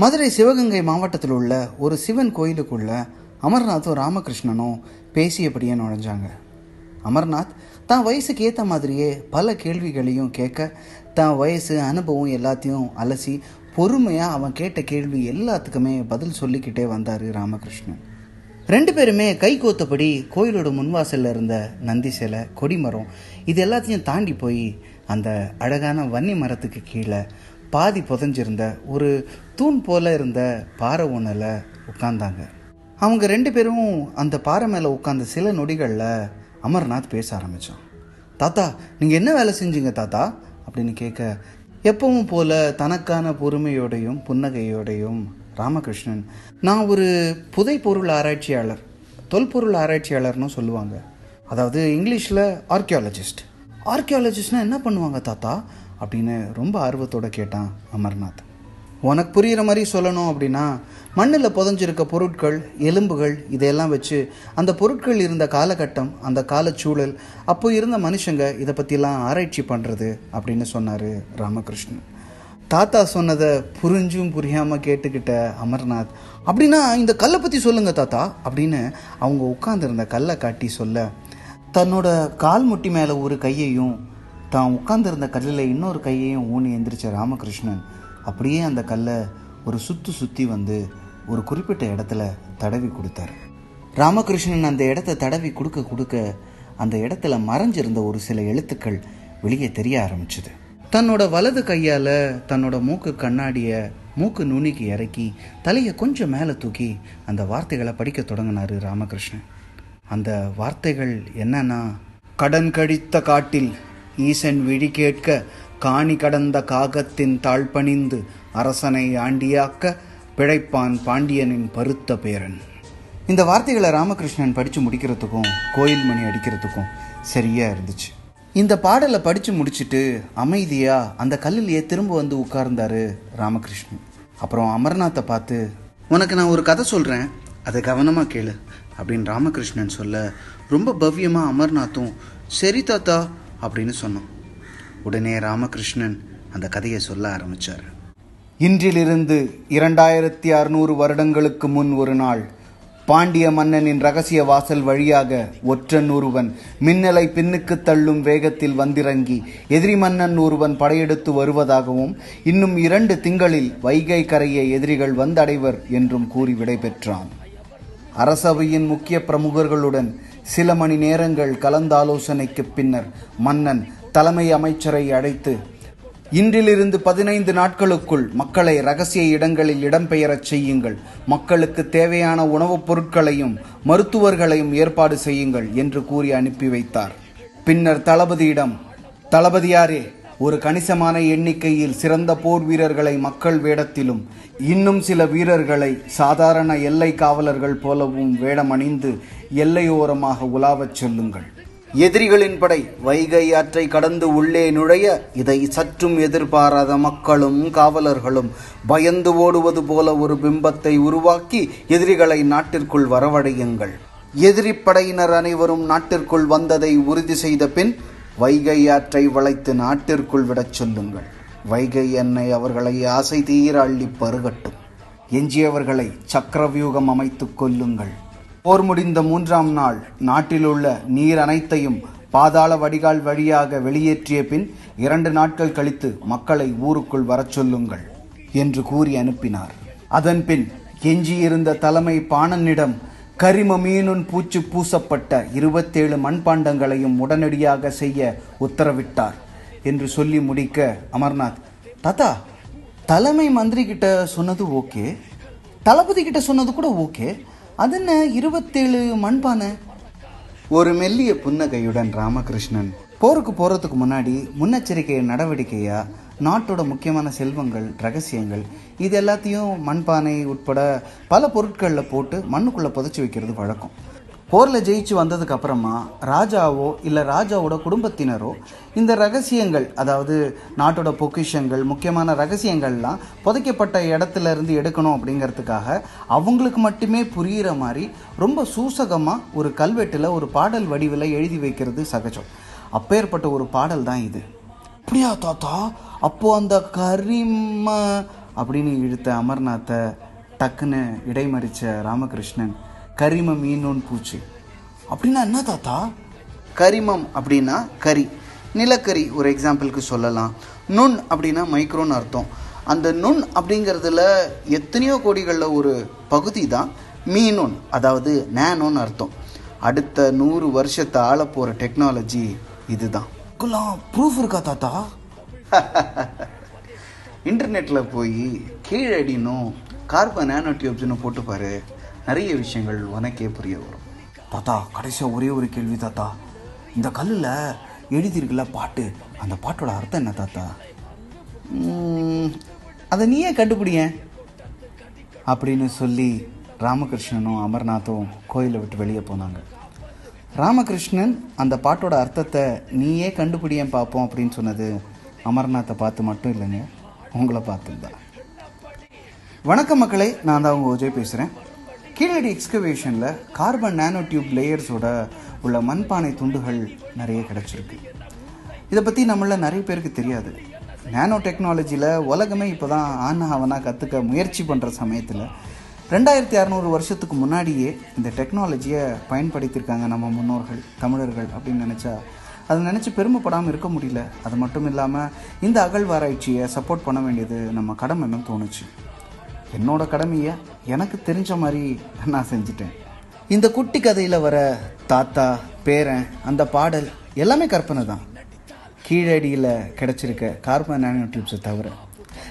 மதுரை சிவகங்கை மாவட்டத்தில் உள்ள ஒரு சிவன் கோயிலுக்குள்ள அமர்நாத்தும் ராமகிருஷ்ணனும் பேசியபடியே நுழைஞ்சாங்க. அமர்நாத் தான் வயசுக்கு ஏற்ற மாதிரியே பல கேள்விகளையும் கேட்க தான் வயசு அனுபவம் எல்லாத்தையும் அலசி பொறுமையாக அவன் கேட்ட கேள்வி எல்லாத்துக்குமே பதில் சொல்லிக்கிட்டே வந்தார் ராமகிருஷ்ணன். ரெண்டு பேருமே கை கோத்தபடி கோயிலோட முன்வாசலில் இருந்த நந்தி சிலை கொடிமரம் இது எல்லாத்தையும் தாண்டி போய் அந்த அழகான வன்னி மரத்துக்கு கீழே பாதி புதஞ்சிருந்த ஒரு தூண் போல இருந்த பாறை ஒன்றில் உட்கார்ந்தாங்க. அவங்க ரெண்டு பேரும் அந்த பாறை மேலே உட்கார்ந்த சில நொடிகளில் அமர்நாத் பேச ஆரம்பித்தான் தாத்தா நீங்கள் என்ன வேலை செஞ்சீங்க தாத்தா? அப்படின்னு கேட்க எப்பவும் போல தனக்கான பொறுமையோடையும் புன்னகையோடையும் ராமகிருஷ்ணன் நான் ஒரு புதை பொருள் ஆராய்ச்சியாளர் தொல்பொருள் ஆராய்ச்சியாளர்னு சொல்லுவாங்க. அதாவது இங்கிலீஷில் ஆர்கியாலஜிஸ்ட் ஆர்கியாலஜிஸ்ட்னால் என்ன பண்ணுவாங்க தாத்தா? அப்படின்னு ரொம்ப ஆர்வத்தோட கேட்டான் அமர்நாத். உனக்கு புரிகிற மாதிரி சொல்லணும் அப்படின்னா மண்ணில் புதஞ்சிருக்க பொருட்கள் எலும்புகள் இதையெல்லாம் வச்சு அந்த பொருட்கள் இருந்த காலகட்டம் அந்த காலச்சூழல் அப்போ இருந்த மனுஷங்க இதை பற்றிலாம் ஆராய்ச்சி பண்ணுறது அப்படின்னு சொன்னார் ராமகிருஷ்ணன். தாத்தா சொன்னதை புரிஞ்சும் புரியாமல் கேட்டுக்கிட்ட அமர்நாத் அப்படின்னா இந்த கல்லை பற்றி சொல்லுங்கள் தாத்தா அப்படின்னு அவங்க உட்காந்துருந்த கல்லை காட்டி சொல்ல தன்னோட கால் முட்டி மேலே ஒரு கையையும் தான் உட்கார்ந்திருந்த கல்லில் இன்னொரு கையையும் ஊனி எந்திரிச்ச ராமகிருஷ்ணன் அப்படியே அந்த கல்லை ஒரு சுற்றி சுற்றி வந்து ஒரு குறிப்பிட்ட இடத்துல தடவி கொடுத்தாரு. ராமகிருஷ்ணன் அந்த இடத்த தடவி கொடுக்க கொடுக்க அந்த இடத்துல மறைஞ்சிருந்த ஒரு சில எழுத்துக்கள் வெளியே தெரிய ஆரம்பிச்சுது. தன்னோட வலது கையால் தன்னோட மூக்கு கண்ணாடியை மூக்கு நுனிக்கு இறக்கி தலையை கொஞ்சம் மேலே தூக்கி அந்த வார்த்தைகளை படிக்க தொடங்கினாரு ராமகிருஷ்ணன். அந்த வார்த்தைகள் என்னன்னா கடன் கழித்த காட்டில் ஈசன் விழி கேட்க காணி கடந்த காகத்தின் தாழ்பணிந்து அரசனை ஆண்டியாக்க பிழைப்பான் பாண்டியனின் பருத்த பேரன். இந்த வார்த்தைகளை ராமகிருஷ்ணன் படித்து முடிக்கிறதுக்கும் கோயில் மணி அடிக்கிறதுக்கும் சரியாக இருந்துச்சு. இந்த பாடலை படித்து முடிச்சுட்டு அமைதியாக அந்த கல்லிலேயே திரும்ப வந்து உட்கார்ந்தாரு ராமகிருஷ்ணன். அப்புறம் அமர்நாத்தை பார்த்து உனக்கு நான் ஒரு கதை சொல்கிறேன் அதை கவனமாக கேளு அப்படின்னு ராமகிருஷ்ணன் சொல்ல ரொம்ப பவ்யமாக அமர்நாத்தும் சரி தாத்தா அப்படின்னு சொன்னோம். உடனே ராமகிருஷ்ணன் அந்த கதையை சொல்ல ஆரம்பித்தார் இன்றிலிருந்து இரண்டாயிரத்தி அறுநூறு வருடங்களுக்கு முன் ஒரு நாள் பாண்டிய மன்னனின் ரகசிய வாசல் வழியாக ஒற்றன் ஒருவன் மின்னலை பின்னுக்கு தள்ளும் வேகத்தில் வந்திறங்கி எதிரி மன்னன் ஒருவன் படையெடுத்து வருவதாகவும் இன்னும் இரண்டு திங்களில் வைகை கரையை எதிரிகள் வந்தடைவர் என்றும் கூறி விடைபெற்றான். அரசவையின் முக்கிய பிரமுகர்களுடன் சில மணி நேரங்கள் கலந்தாலோசனைக்கு பின்னர் மன்னன் தலைமை அமைச்சரை அழைத்து இன்றிலிருந்து பதினைந்து நாட்களுக்குள் மக்களை ரகசிய இடங்களில் இடம்பெயரச் செய்யுங்கள். மக்களுக்கு தேவையான உணவுப் பொருட்களையும் மருத்துவர்களையும் ஏற்பாடு செய்யுங்கள் என்று கூறி அனுப்பி வைத்தார். பின்னர் தளபதியிடம் தளபதியாரே ஒரு கணிசமான எண்ணிக்கையில் சிறந்த போர் வீரர்களை மக்கள் வேடத்திலும் இன்னும் சில வீரர்களை சாதாரண எல்லை காவலர்கள் போலவும் வேடமணிந்து எல்லையோரமாக உலாவச் சொல்லுங்கள். எதிரிகளின் படை வைகை ஆற்றை கடந்து உள்ளே நுழைய இதை சற்றும் எதிர்பாராத மக்களும் காவலர்களும் பயந்து ஓடுவது போல ஒரு பிம்பத்தை உருவாக்கி எதிரிகளை நாட்டிற்குள் வரவழையுங்கள். எதிரி படையினர் அனைவரும் நாட்டிற்குள் வந்ததை உறுதி செய்த பின் வைகை ஆற்றை வளைத்து நாட்டிற்குள் விடச் சொல்லுங்கள். வைகை என்னை அவர்களை ஆசை தீர அள்ளி பருகட்டும். எஞ்சியவர்களை சக்கரவியூகம் அமைத்துக் கொல்லுங்கள். போர் முடிந்த மூன்றாம் நாள் நாட்டிலுள்ள நீர் அனைத்தையும் பாதாள வடிகால் வழியாக வெளியேற்றிய பின் இரண்டு நாட்கள் கழித்து மக்களை ஊருக்குள் வரச் சொல்லுங்கள் என்று கூறி அனுப்பினார். அதன்பின் எஞ்சியிருந்த தலைமை பாணனிடம் கரிம மீனுன் பூச்சு பூசப்பட்ட இருபத்தேழு மண்பாண்டங்களையும் உடனடியாக செய்ய உத்தரவிட்டார் என்று சொல்லி முடிக்க அமர்நாத். தாத்தா தலைமை மந்திரி கிட்ட சொன்னது ஓகே. தளபதி கிட்ட சொன்னது கூட ஓகே. அது என்ன இருபத்தேழு மண்பானை? ஒரு மெல்லிய புன்னகையுடன் ராமகிருஷ்ணன் போருக்கு போகிறதுக்கு முன்னாடி முன்னெச்சரிக்கை நடவடிக்கையாக நாட்டோட முக்கியமான செல்வங்கள் ரகசியங்கள் இது எல்லாத்தையும் மண்பானை உட்பட பல பொருட்களில் போட்டு மண்ணுக்குள்ளே புதைச்சி வைக்கிறது வழக்கம். போரில் ஜெயிச்சு வந்ததுக்கு அப்புறமா ராஜாவோ இல்லை ராஜாவோட குடும்பத்தினரோ இந்த ரகசியங்கள் அதாவது நாட்டோட பொக்கிஷங்கள் முக்கியமான ரகசியங்கள்லாம் புதைக்கப்பட்ட இடத்துல இருந்து எடுக்கணும் அப்படிங்கிறதுக்காக அவங்களுக்கு மட்டுமே புரிகிற மாதிரி ரொம்ப சூசகமாக ஒரு கல்வெட்டில் ஒரு பாடல் வடிவில் எழுதி வைக்கிறது சகஜம். அப்பேற்பட்ட ஒரு பாடல் தான் இது. அப்படியா தாத்தா? அப்போது அந்த கரிம அப்படின்னு இழுத்த அமர்நாத்தை டக்குன்னு இடைமறிச்ச ராமகிருஷ்ணன் கரிம மீனோன் பூச்சி. அப்படின்னா என்ன தாத்தா? கரிமம் அப்படின்னா கரி. நிலக்கரி ஒரு எக்ஸாம்பிளுக்கு சொல்லலாம். நுண் அப்படின்னா மைக்ரோன்னு அர்த்தம். அந்த நுண் அப்படிங்கிறதுல எத்தனையோ கோடிகளில் ஒரு பகுதி தான் மீனோன் அதாவது நேனோன்னு அர்த்தம். அடுத்த நூறு வருஷத்தை ஆள போகிற டெக்னாலஜி இதுதான். ப்ரூஃப் இருக்கா தாத்தா? இன்டர்நெட்டில் போய் கீழடினும் கார்பன் நானோ டியூப்ஸ்னு போட்டு பாரு நிறைய விஷயங்கள் உனக்கே புரிய வரும். தாத்தா கடைசியாக ஒரே ஒரு கேள்வி தாத்தா. இந்த கல்லில் எழுதியிருக்குல்ல பாட்டு அந்த பாட்டோட அர்த்தம் என்ன தாத்தா? அதை நீயே கண்டுபிடிய அப்படின்னு சொல்லி ராமகிருஷ்ணனும் அமர்நாத்தும் கோயிலை விட்டு வெளியே போனாங்க. ராமகிருஷ்ணன் அந்த பாட்டோட அர்த்தத்தை நீயே கண்டுபிடியேன் பார்ப்போம் அப்படின்னு சொன்னது அமர்நாத்தை பார்த்து மட்டும் இல்லைங்க உங்களை பார்த்துதான் வணக்கம் மக்களே நான் தான் உங்கள் விஜய் பேசுகிறேன் கீழடி எக்ஸ்கவேஷனில் கார்பன் நானோ டியூப் லேயர்ஸோட உள்ள மண்பானை துண்டுகள் நிறைய கிடச்சிருக்கு. இதை பற்றி நம்மள நிறைய பேருக்கு தெரியாது. நானோ டெக்னாலஜியில் உலகமே இப்போ தான் ஆனா அவனா கற்றுக்க முயற்சி பண்ணுற சமயத்தில் ரெண்டாயிரத்தி அறநூறு வருஷத்துக்கு முன்னாடியே இந்த டெக்னாலஜியை பயன்படுத்தியிருக்காங்க நம்ம முன்னோர்கள் தமிழர்கள் அப்படின்னு நினச்சா. அதை நினச்சி பெருமைப்படாமல் இருக்க முடியல. அது மட்டும் இல்லாமல் இந்த அகழ்வாராய்ச்சியை சப்போர்ட் பண்ண வேண்டியது நம்ம கடமைன்னு தோணுச்சு. என்னோட கடமையை எனக்கு தெரிஞ்ச மாதிரி நான் செஞ்சிட்டேன். இந்த குட்டி கதையில் வர தாத்தா பேரன் அந்த பாடல் எல்லாமே கற்பனை தான். கீழடியில் கிடச்சிருக்க கார்பன் நானோ டியூப்ஸை தவிர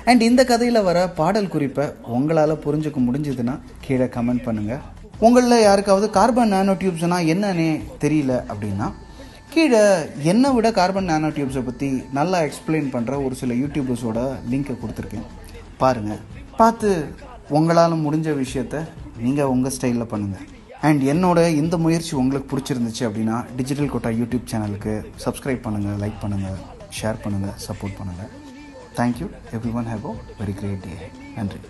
அண்ட் இந்த கதையில் வர பாடல் குறிப்பை உங்களால் புரிஞ்சுக்க முடிஞ்சதுன்னா கீழே கமெண்ட் பண்ணுங்கள் உங்களில் யாருக்காவது கார்பன் நானோ டியூப்ஸ்னால் என்னன்னே தெரியல அப்படின்னா கீழே என்னை விட கார்பன் நானோ டியூப்ஸை பற்றி நல்லா எக்ஸ்பிளைன் பண்ணுற ஒரு சில யூடியூபர்ஸோட லிங்கை கொடுத்துருக்கேன். பாருங்கள் பார்த்து உங்களால் முடிஞ்ச விஷயத்த நீங்கள் உங்கள் ஸ்டைலில் பண்ணுங்கள் அண்ட் என்னோட இந்த முயற்சி உங்களுக்கு பிடிச்சிருந்துச்சு அப்படின்னா டிஜிட்டல் கோட்டா யூடியூப் சேனலுக்கு சப்ஸ்கிரைப் பண்ணுங்கள் லைக் பண்ணுங்கள் ஷேர் பண்ணுங்கள் சப்போர்ட் பண்ணுங்கள் Thank you. Everyone have a very great day. Henry.